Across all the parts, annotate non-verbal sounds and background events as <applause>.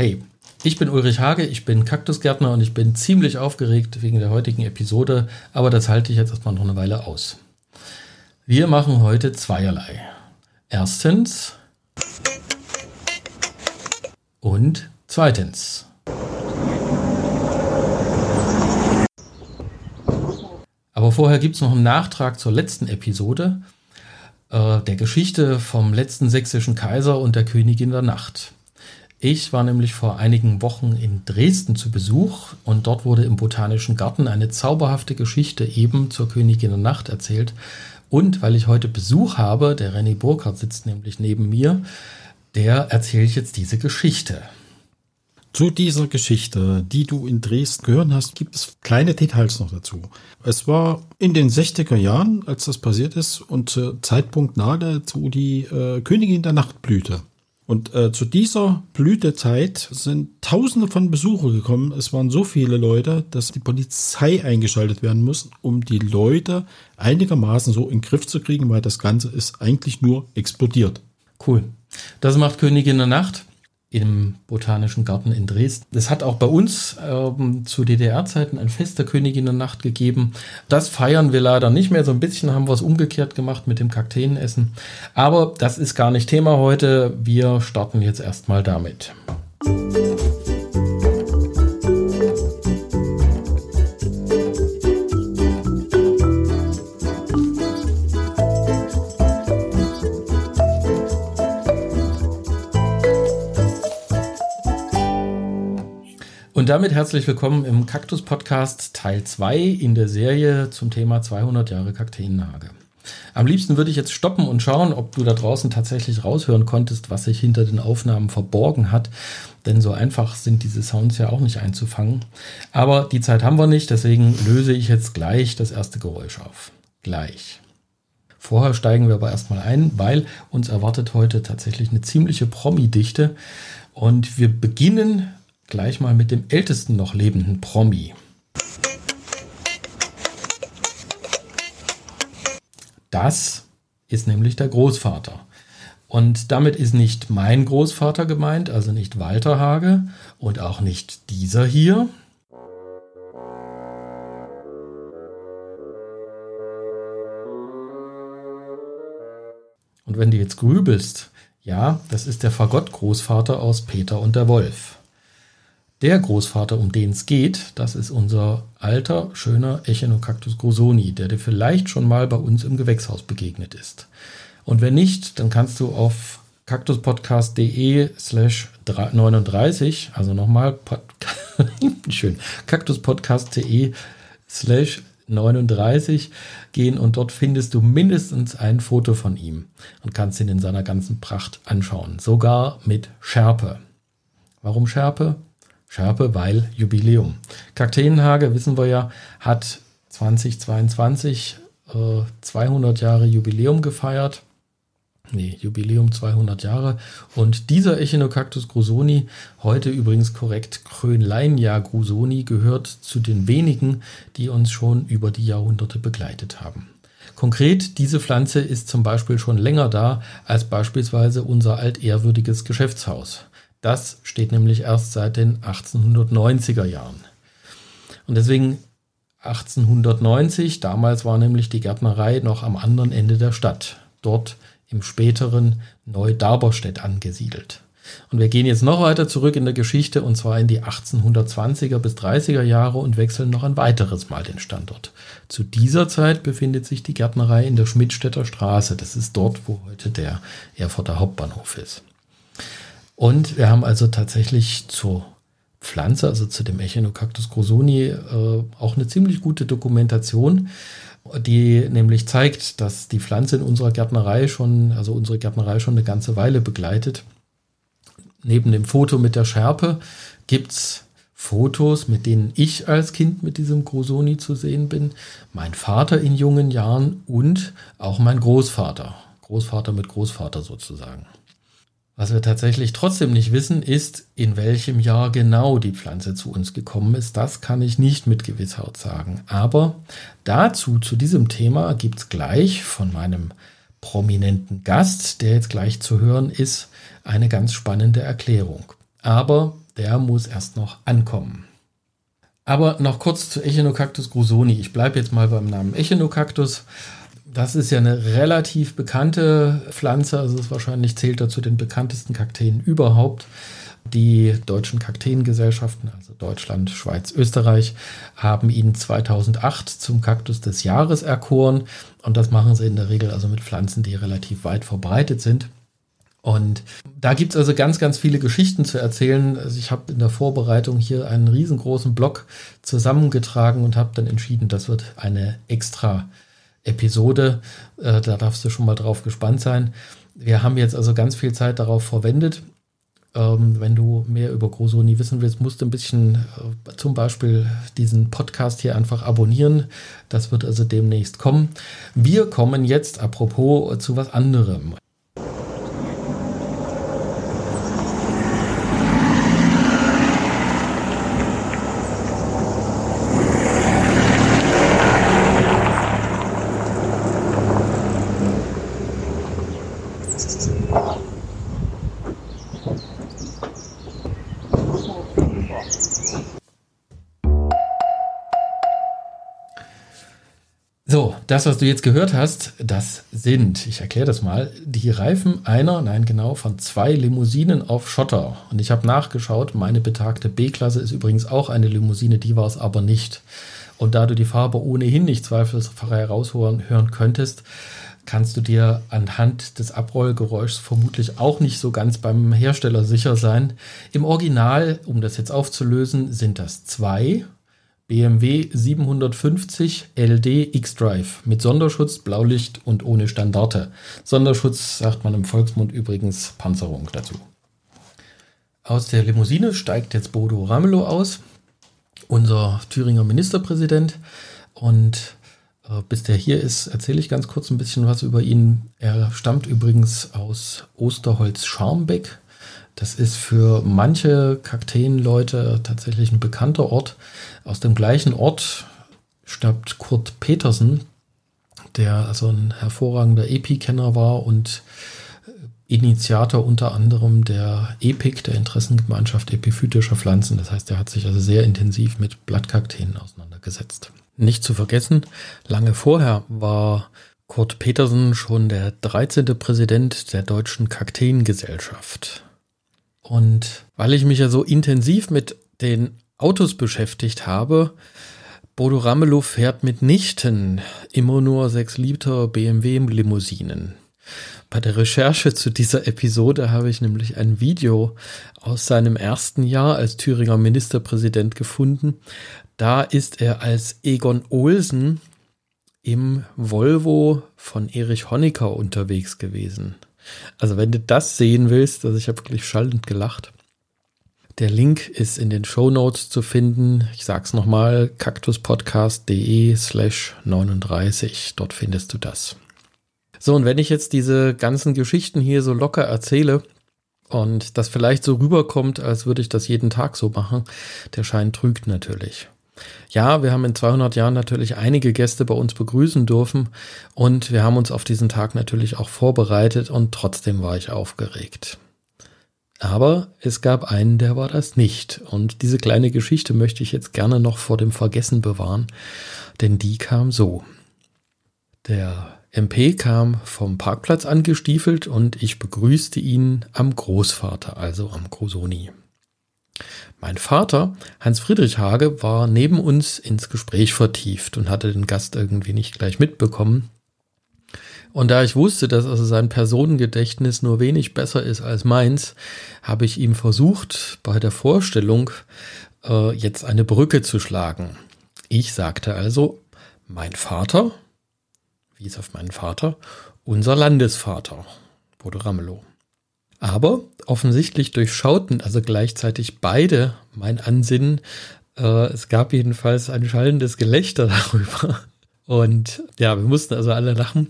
Hey, ich bin Ulrich Hage, ich bin Kaktusgärtner und ich bin ziemlich aufgeregt wegen der heutigen Episode, aber das halte ich jetzt erstmal noch eine Weile aus. Wir machen heute zweierlei. Erstens und zweitens. Aber vorher gibt es noch einen Nachtrag zur letzten Episode, äh, der Geschichte vom letzten sächsischen Kaiser und der Königin der Nacht. Ich war nämlich vor einigen Wochen in Dresden zu Besuch und dort wurde im Botanischen Garten eine zauberhafte Geschichte eben zur Königin der Nacht erzählt. Und weil ich heute Besuch habe, der René Burkhardt sitzt nämlich neben mir, der erzähle ich jetzt diese Geschichte. Zu dieser Geschichte, die du in Dresden gehört hast, gibt es kleine Details noch dazu. Es war in den 60er Jahren, als das passiert ist, und äh, Zeitpunkt nahe zu die äh, Königin der Nacht blühte. Und äh, zu dieser Blütezeit sind Tausende von Besuchern gekommen. Es waren so viele Leute, dass die Polizei eingeschaltet werden muss, um die Leute einigermaßen so in den Griff zu kriegen, weil das Ganze ist eigentlich nur explodiert. Cool. Das macht Königin der Nacht im Botanischen Garten in Dresden. Es hat auch bei uns ähm, zu DDR-Zeiten ein Fest der Königinnennacht gegeben. Das feiern wir leider nicht mehr. So ein bisschen haben wir es umgekehrt gemacht mit dem Kakteenessen. Aber das ist gar nicht Thema heute. Wir starten jetzt erstmal damit. Damit herzlich willkommen im Kaktus Podcast Teil 2 in der Serie zum Thema 200 Jahre Kakteenhage. Am liebsten würde ich jetzt stoppen und schauen, ob du da draußen tatsächlich raushören konntest, was sich hinter den Aufnahmen verborgen hat. Denn so einfach sind diese Sounds ja auch nicht einzufangen. Aber die Zeit haben wir nicht, deswegen löse ich jetzt gleich das erste Geräusch auf. Gleich. Vorher steigen wir aber erstmal ein, weil uns erwartet heute tatsächlich eine ziemliche Promi-Dichte. Und wir beginnen gleich mal mit dem ältesten noch lebenden Promi. Das ist nämlich der Großvater. Und damit ist nicht mein Großvater gemeint, also nicht Walter Hage und auch nicht dieser hier. Und wenn du jetzt grübelst, ja, das ist der Fagott-Großvater aus Peter und der Wolf. Der Großvater, um den es geht, das ist unser alter, schöner Echinocactus grosoni, der dir vielleicht schon mal bei uns im Gewächshaus begegnet ist. Und wenn nicht, dann kannst du auf kaktuspodcast.de slash 39, also nochmal, <laughs> schön, kaktuspodcast.de slash 39 gehen und dort findest du mindestens ein Foto von ihm und kannst ihn in seiner ganzen Pracht anschauen, sogar mit Schärpe. Warum Schärpe? Schärpe, weil Jubiläum. Kakteenhage, wissen wir ja, hat 2022 äh, 200 Jahre Jubiläum gefeiert. Nee, Jubiläum 200 Jahre. Und dieser Echinocactus grusoni, heute übrigens korrekt Krönleinia grusoni, gehört zu den wenigen, die uns schon über die Jahrhunderte begleitet haben. Konkret, diese Pflanze ist zum Beispiel schon länger da als beispielsweise unser altehrwürdiges Geschäftshaus. Das steht nämlich erst seit den 1890er Jahren. Und deswegen 1890, damals war nämlich die Gärtnerei noch am anderen Ende der Stadt, dort im späteren Neu-Darberstedt angesiedelt. Und wir gehen jetzt noch weiter zurück in der Geschichte und zwar in die 1820er bis 30er Jahre und wechseln noch ein weiteres Mal den Standort. Zu dieser Zeit befindet sich die Gärtnerei in der Schmidtstädter Straße. Das ist dort, wo heute der Erfurter Hauptbahnhof ist. Und wir haben also tatsächlich zur Pflanze, also zu dem Echinocactus grosoni, äh, auch eine ziemlich gute Dokumentation, die nämlich zeigt, dass die Pflanze in unserer Gärtnerei schon, also unsere Gärtnerei schon eine ganze Weile begleitet. Neben dem Foto mit der Schärpe gibt es Fotos, mit denen ich als Kind mit diesem Grosoni zu sehen bin, mein Vater in jungen Jahren und auch mein Großvater. Großvater mit Großvater sozusagen. Was wir tatsächlich trotzdem nicht wissen, ist, in welchem Jahr genau die Pflanze zu uns gekommen ist. Das kann ich nicht mit Gewissheit sagen. Aber dazu, zu diesem Thema, gibt es gleich von meinem prominenten Gast, der jetzt gleich zu hören ist, eine ganz spannende Erklärung. Aber der muss erst noch ankommen. Aber noch kurz zu Echinocactus grusoni. Ich bleibe jetzt mal beim Namen Echinocactus. Das ist ja eine relativ bekannte Pflanze, also es wahrscheinlich zählt dazu den bekanntesten Kakteen überhaupt. Die deutschen Kakteengesellschaften, also Deutschland, Schweiz, Österreich, haben ihn 2008 zum Kaktus des Jahres erkoren. Und das machen sie in der Regel also mit Pflanzen, die relativ weit verbreitet sind. Und da gibt es also ganz, ganz viele Geschichten zu erzählen. Also ich habe in der Vorbereitung hier einen riesengroßen Blog zusammengetragen und habe dann entschieden, das wird eine extra Episode. Äh, da darfst du schon mal drauf gespannt sein. Wir haben jetzt also ganz viel Zeit darauf verwendet. Ähm, wenn du mehr über Grosoni wissen willst, musst du ein bisschen äh, zum Beispiel diesen Podcast hier einfach abonnieren. Das wird also demnächst kommen. Wir kommen jetzt, apropos, zu was anderem. Das, was du jetzt gehört hast, das sind, ich erkläre das mal, die Reifen einer, nein genau, von zwei Limousinen auf Schotter. Und ich habe nachgeschaut, meine betagte B-Klasse ist übrigens auch eine Limousine, die war es aber nicht. Und da du die Farbe ohnehin nicht zweifelsfrei heraushören hören könntest, kannst du dir anhand des Abrollgeräuschs vermutlich auch nicht so ganz beim Hersteller sicher sein. Im Original, um das jetzt aufzulösen, sind das zwei BMW 750 LD X-Drive mit Sonderschutz, Blaulicht und ohne Standarte. Sonderschutz sagt man im Volksmund übrigens Panzerung dazu. Aus der Limousine steigt jetzt Bodo Ramelow aus, unser Thüringer Ministerpräsident. Und äh, bis der hier ist, erzähle ich ganz kurz ein bisschen was über ihn. Er stammt übrigens aus Osterholz-Scharmbeck das ist für manche Kakteenleute tatsächlich ein bekannter Ort. Aus dem gleichen Ort stammt Kurt Petersen, der also ein hervorragender Epi-Kenner war und Initiator unter anderem der EPIC, der Interessengemeinschaft epiphytischer Pflanzen. Das heißt, er hat sich also sehr intensiv mit Blattkakteen auseinandergesetzt. Nicht zu vergessen, lange vorher war Kurt Petersen schon der 13. Präsident der Deutschen Kakteengesellschaft. Und weil ich mich ja so intensiv mit den Autos beschäftigt habe, Bodo Ramelow fährt mitnichten immer nur 6 Liter BMW-Limousinen. Bei der Recherche zu dieser Episode habe ich nämlich ein Video aus seinem ersten Jahr als Thüringer Ministerpräsident gefunden. Da ist er als Egon Olsen im Volvo von Erich Honecker unterwegs gewesen. Also wenn du das sehen willst, also ich habe wirklich schallend gelacht. Der Link ist in den Show Notes zu finden. Ich sag's nochmal, kaktuspodcast.de slash 39. Dort findest du das. So, und wenn ich jetzt diese ganzen Geschichten hier so locker erzähle und das vielleicht so rüberkommt, als würde ich das jeden Tag so machen, der Schein trügt natürlich. Ja, wir haben in 200 Jahren natürlich einige Gäste bei uns begrüßen dürfen und wir haben uns auf diesen Tag natürlich auch vorbereitet und trotzdem war ich aufgeregt. Aber es gab einen, der war das nicht. Und diese kleine Geschichte möchte ich jetzt gerne noch vor dem Vergessen bewahren, denn die kam so. Der MP kam vom Parkplatz angestiefelt und ich begrüßte ihn am Großvater, also am Grosoni. Mein Vater, Hans Friedrich Hage, war neben uns ins Gespräch vertieft und hatte den Gast irgendwie nicht gleich mitbekommen. Und da ich wusste, dass also sein Personengedächtnis nur wenig besser ist als meins, habe ich ihm versucht, bei der Vorstellung äh, jetzt eine Brücke zu schlagen. Ich sagte also, mein Vater, wies auf meinen Vater, unser Landesvater, Bodo Ramelow. Aber offensichtlich durchschauten also gleichzeitig beide mein Ansinnen. Äh, es gab jedenfalls ein schallendes Gelächter <laughs> darüber. Und ja, wir mussten also alle lachen.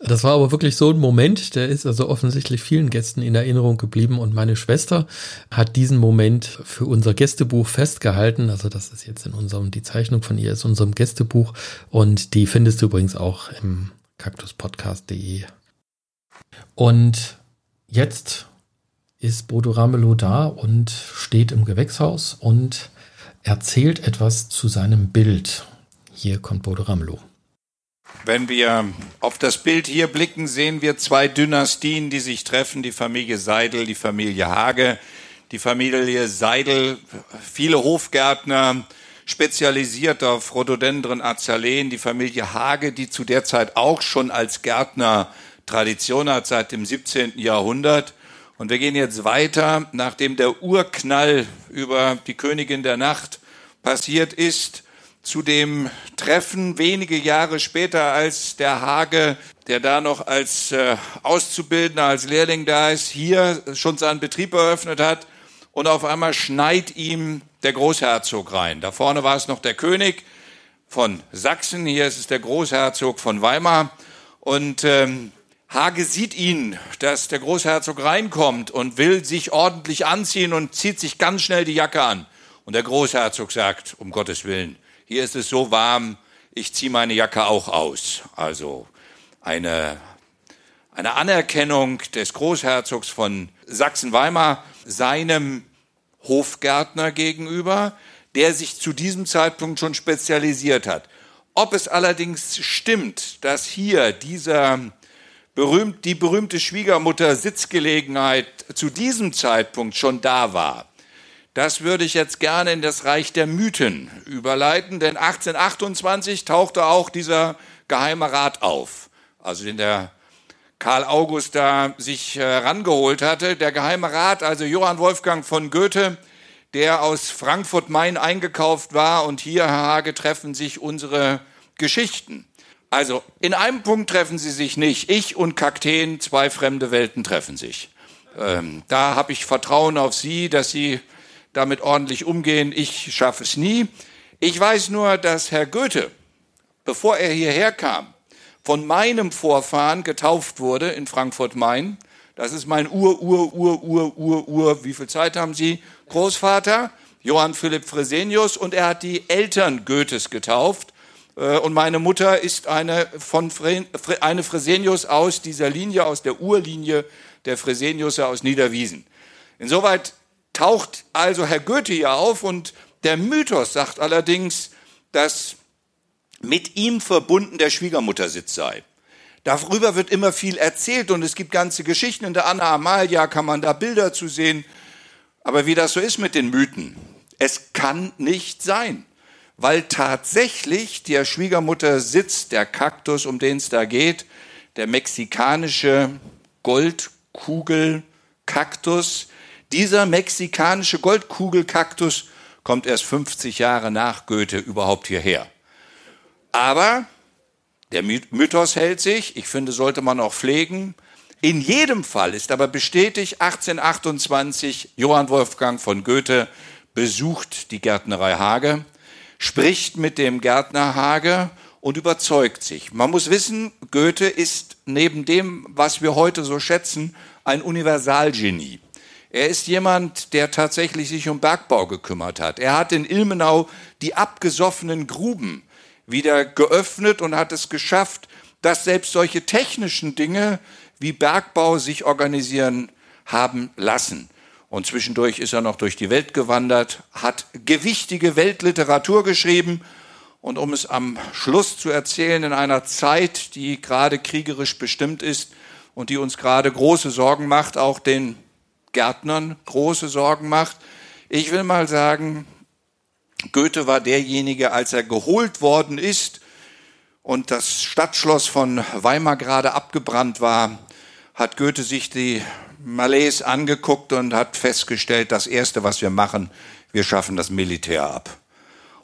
Das war aber wirklich so ein Moment, der ist also offensichtlich vielen Gästen in Erinnerung geblieben und meine Schwester hat diesen Moment für unser Gästebuch festgehalten. Also das ist jetzt in unserem, die Zeichnung von ihr ist unserem Gästebuch und die findest du übrigens auch im kaktuspodcast.de. Und Jetzt ist Bodo Ramelow da und steht im Gewächshaus und erzählt etwas zu seinem Bild. Hier kommt Bodo Ramelow. Wenn wir auf das Bild hier blicken, sehen wir zwei Dynastien, die sich treffen. Die Familie Seidel, die Familie Hage. Die Familie Seidel, viele Hofgärtner, spezialisiert auf Rhododendron Azaleen. Die Familie Hage, die zu der Zeit auch schon als Gärtner Tradition hat, seit dem 17. Jahrhundert. Und wir gehen jetzt weiter, nachdem der Urknall über die Königin der Nacht passiert ist, zu dem Treffen wenige Jahre später, als der Hage, der da noch als äh, Auszubildender, als Lehrling da ist, hier schon seinen Betrieb eröffnet hat und auf einmal schneit ihm der Großherzog rein. Da vorne war es noch der König von Sachsen, hier ist es der Großherzog von Weimar und ähm, Hage sieht ihn, dass der Großherzog reinkommt und will sich ordentlich anziehen und zieht sich ganz schnell die Jacke an. Und der Großherzog sagt, um Gottes Willen, hier ist es so warm, ich ziehe meine Jacke auch aus. Also eine, eine Anerkennung des Großherzogs von Sachsen-Weimar seinem Hofgärtner gegenüber, der sich zu diesem Zeitpunkt schon spezialisiert hat. Ob es allerdings stimmt, dass hier dieser berühmt, die berühmte Schwiegermutter Sitzgelegenheit zu diesem Zeitpunkt schon da war. Das würde ich jetzt gerne in das Reich der Mythen überleiten, denn 1828 tauchte auch dieser Geheime Rat auf, also den der Karl August da sich herangeholt hatte. Der Geheime Rat, also Johann Wolfgang von Goethe, der aus Frankfurt-Main eingekauft war und hier, Herr Hage, treffen sich unsere Geschichten. Also in einem Punkt treffen sie sich nicht. Ich und Kakteen, zwei fremde Welten treffen sich. Ähm, da habe ich Vertrauen auf Sie, dass Sie damit ordentlich umgehen. Ich schaffe es nie. Ich weiß nur, dass Herr Goethe, bevor er hierher kam, von meinem Vorfahren getauft wurde in Frankfurt-Main. Das ist mein Ur, Ur, Ur, Ur, Ur, Ur, wie viel Zeit haben Sie? Großvater, Johann Philipp Fresenius, und er hat die Eltern Goethes getauft. Äh, und meine Mutter ist eine von Fre eine Fresenius aus dieser Linie, aus der Urlinie der Fresenius aus Niederwiesen. Insoweit taucht also Herr Goethe hier auf und der Mythos sagt allerdings, dass mit ihm verbunden der Schwiegermuttersitz sei. Darüber wird immer viel erzählt und es gibt ganze Geschichten. In der Anna Amalia kann man da Bilder zu sehen. Aber wie das so ist mit den Mythen, es kann nicht sein weil tatsächlich der Schwiegermutter sitzt, der Kaktus, um den es da geht, der mexikanische Goldkugelkaktus. Dieser mexikanische Goldkugelkaktus kommt erst 50 Jahre nach Goethe überhaupt hierher. Aber der Mythos hält sich, ich finde, sollte man auch pflegen. In jedem Fall ist aber bestätigt, 1828 Johann Wolfgang von Goethe besucht die Gärtnerei Hage spricht mit dem Gärtner Hage und überzeugt sich. Man muss wissen, Goethe ist neben dem, was wir heute so schätzen, ein Universalgenie. Er ist jemand, der tatsächlich sich um Bergbau gekümmert hat. Er hat in Ilmenau die abgesoffenen Gruben wieder geöffnet und hat es geschafft, dass selbst solche technischen Dinge wie Bergbau sich organisieren haben lassen. Und zwischendurch ist er noch durch die Welt gewandert, hat gewichtige Weltliteratur geschrieben. Und um es am Schluss zu erzählen, in einer Zeit, die gerade kriegerisch bestimmt ist und die uns gerade große Sorgen macht, auch den Gärtnern große Sorgen macht. Ich will mal sagen, Goethe war derjenige, als er geholt worden ist und das Stadtschloss von Weimar gerade abgebrannt war, hat Goethe sich die Malays angeguckt und hat festgestellt, das Erste, was wir machen, wir schaffen das Militär ab.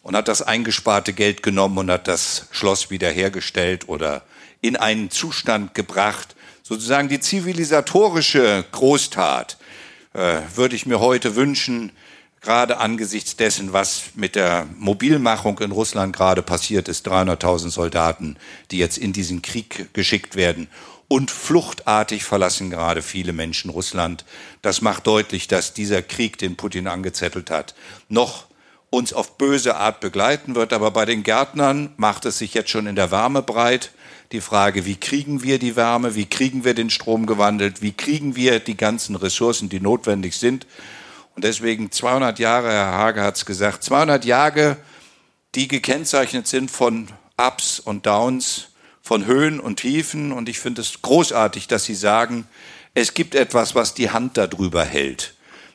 Und hat das eingesparte Geld genommen und hat das Schloss wiederhergestellt oder in einen Zustand gebracht. Sozusagen die zivilisatorische Großtat äh, würde ich mir heute wünschen, gerade angesichts dessen, was mit der Mobilmachung in Russland gerade passiert ist, 300.000 Soldaten, die jetzt in diesen Krieg geschickt werden und fluchtartig verlassen gerade viele Menschen Russland. Das macht deutlich, dass dieser Krieg, den Putin angezettelt hat, noch uns auf böse Art begleiten wird. Aber bei den Gärtnern macht es sich jetzt schon in der Wärme breit. die Frage, wie kriegen wir die Wärme, wie kriegen wir den Strom gewandelt, wie kriegen wir die ganzen Ressourcen, die notwendig sind. Und deswegen 200 Jahre, Herr Hage hat es gesagt, 200 Jahre, die gekennzeichnet sind von Ups und Downs, von Höhen und Tiefen. Und ich finde es großartig, dass Sie sagen, es gibt etwas, was die Hand darüber hält,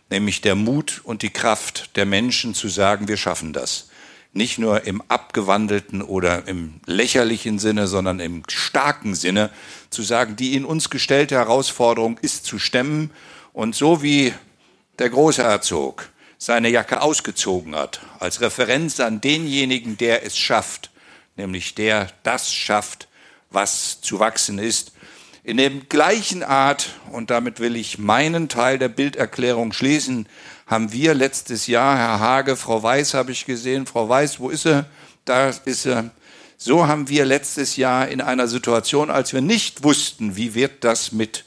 nämlich der Mut und die Kraft der Menschen zu sagen, wir schaffen das nicht nur im abgewandelten oder im lächerlichen Sinne, sondern im starken Sinne, zu sagen, die in uns gestellte Herausforderung ist zu stemmen. Und so wie der Großherzog seine Jacke ausgezogen hat, als Referenz an denjenigen, der es schafft, nämlich der das schafft, was zu wachsen ist, in dem gleichen Art, und damit will ich meinen Teil der Bilderklärung schließen, haben wir letztes Jahr, Herr Hage, Frau Weiß habe ich gesehen, Frau Weiß, wo ist sie? Da ist sie. So haben wir letztes Jahr in einer Situation, als wir nicht wussten, wie wird das mit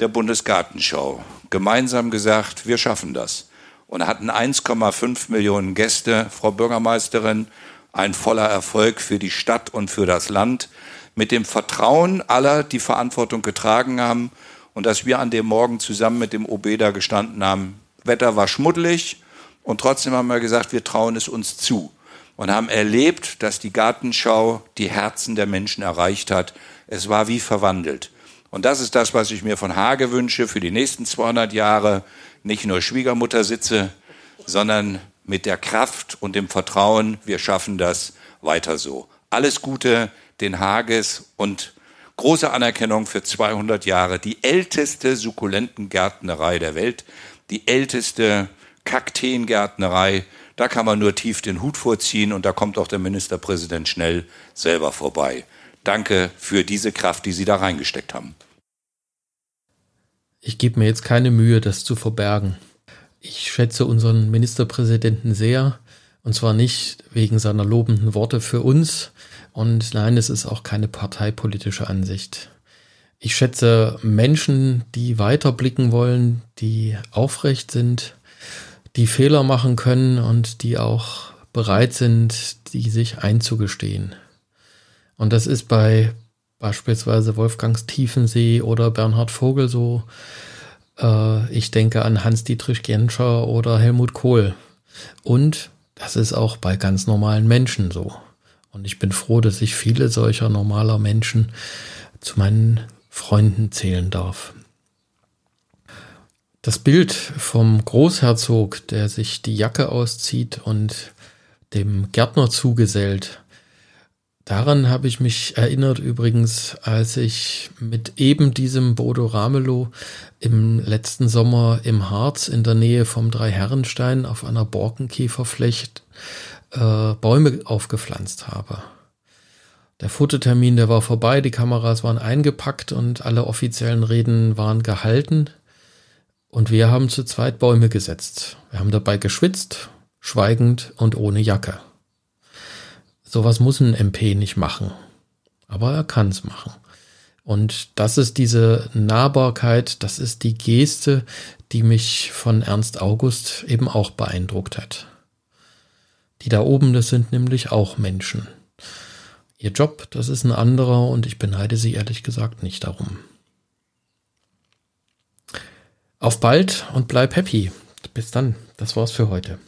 der Bundesgartenschau, gemeinsam gesagt, wir schaffen das. Und hatten 1,5 Millionen Gäste, Frau Bürgermeisterin, ein voller Erfolg für die Stadt und für das Land, mit dem Vertrauen aller, die Verantwortung getragen haben und dass wir an dem Morgen zusammen mit dem OB da gestanden haben, Wetter war schmuddelig und trotzdem haben wir gesagt, wir trauen es uns zu und haben erlebt, dass die Gartenschau die Herzen der Menschen erreicht hat. Es war wie verwandelt. Und das ist das, was ich mir von Hage wünsche für die nächsten 200 Jahre. Nicht nur Schwiegermutter sitze, sondern mit der Kraft und dem Vertrauen, wir schaffen das weiter so. Alles Gute den Hages und große Anerkennung für 200 Jahre, die älteste Sukkulentengärtnerei der Welt die älteste Kakteengärtnerei. Da kann man nur tief den Hut vorziehen und da kommt auch der Ministerpräsident schnell selber vorbei. Danke für diese Kraft, die Sie da reingesteckt haben. Ich gebe mir jetzt keine Mühe, das zu verbergen. Ich schätze unseren Ministerpräsidenten sehr, und zwar nicht wegen seiner lobenden Worte für uns, und nein, es ist auch keine parteipolitische Ansicht. Ich schätze Menschen, die weiterblicken wollen, die aufrecht sind, die Fehler machen können und die auch bereit sind, die sich einzugestehen. Und das ist bei beispielsweise Wolfgangs Tiefensee oder Bernhard Vogel so. Äh, ich denke an Hans-Dietrich Genscher oder Helmut Kohl. Und das ist auch bei ganz normalen Menschen so. Und ich bin froh, dass ich viele solcher normaler Menschen zu meinen Freunden zählen darf. Das Bild vom Großherzog, der sich die Jacke auszieht und dem Gärtner zugesellt, daran habe ich mich erinnert übrigens, als ich mit eben diesem Bodo Ramelow im letzten Sommer im Harz in der Nähe vom Dreiherrenstein auf einer Borkenkäferflecht äh, Bäume aufgepflanzt habe. Der Fototermin, der war vorbei, die Kameras waren eingepackt und alle offiziellen Reden waren gehalten. Und wir haben zu zweit Bäume gesetzt. Wir haben dabei geschwitzt, schweigend und ohne Jacke. Sowas muss ein MP nicht machen. Aber er kann es machen. Und das ist diese Nahbarkeit, das ist die Geste, die mich von Ernst August eben auch beeindruckt hat. Die da oben, das sind nämlich auch Menschen. Ihr Job, das ist ein anderer und ich beneide sie ehrlich gesagt nicht darum. Auf bald und bleib happy. Bis dann. Das war's für heute.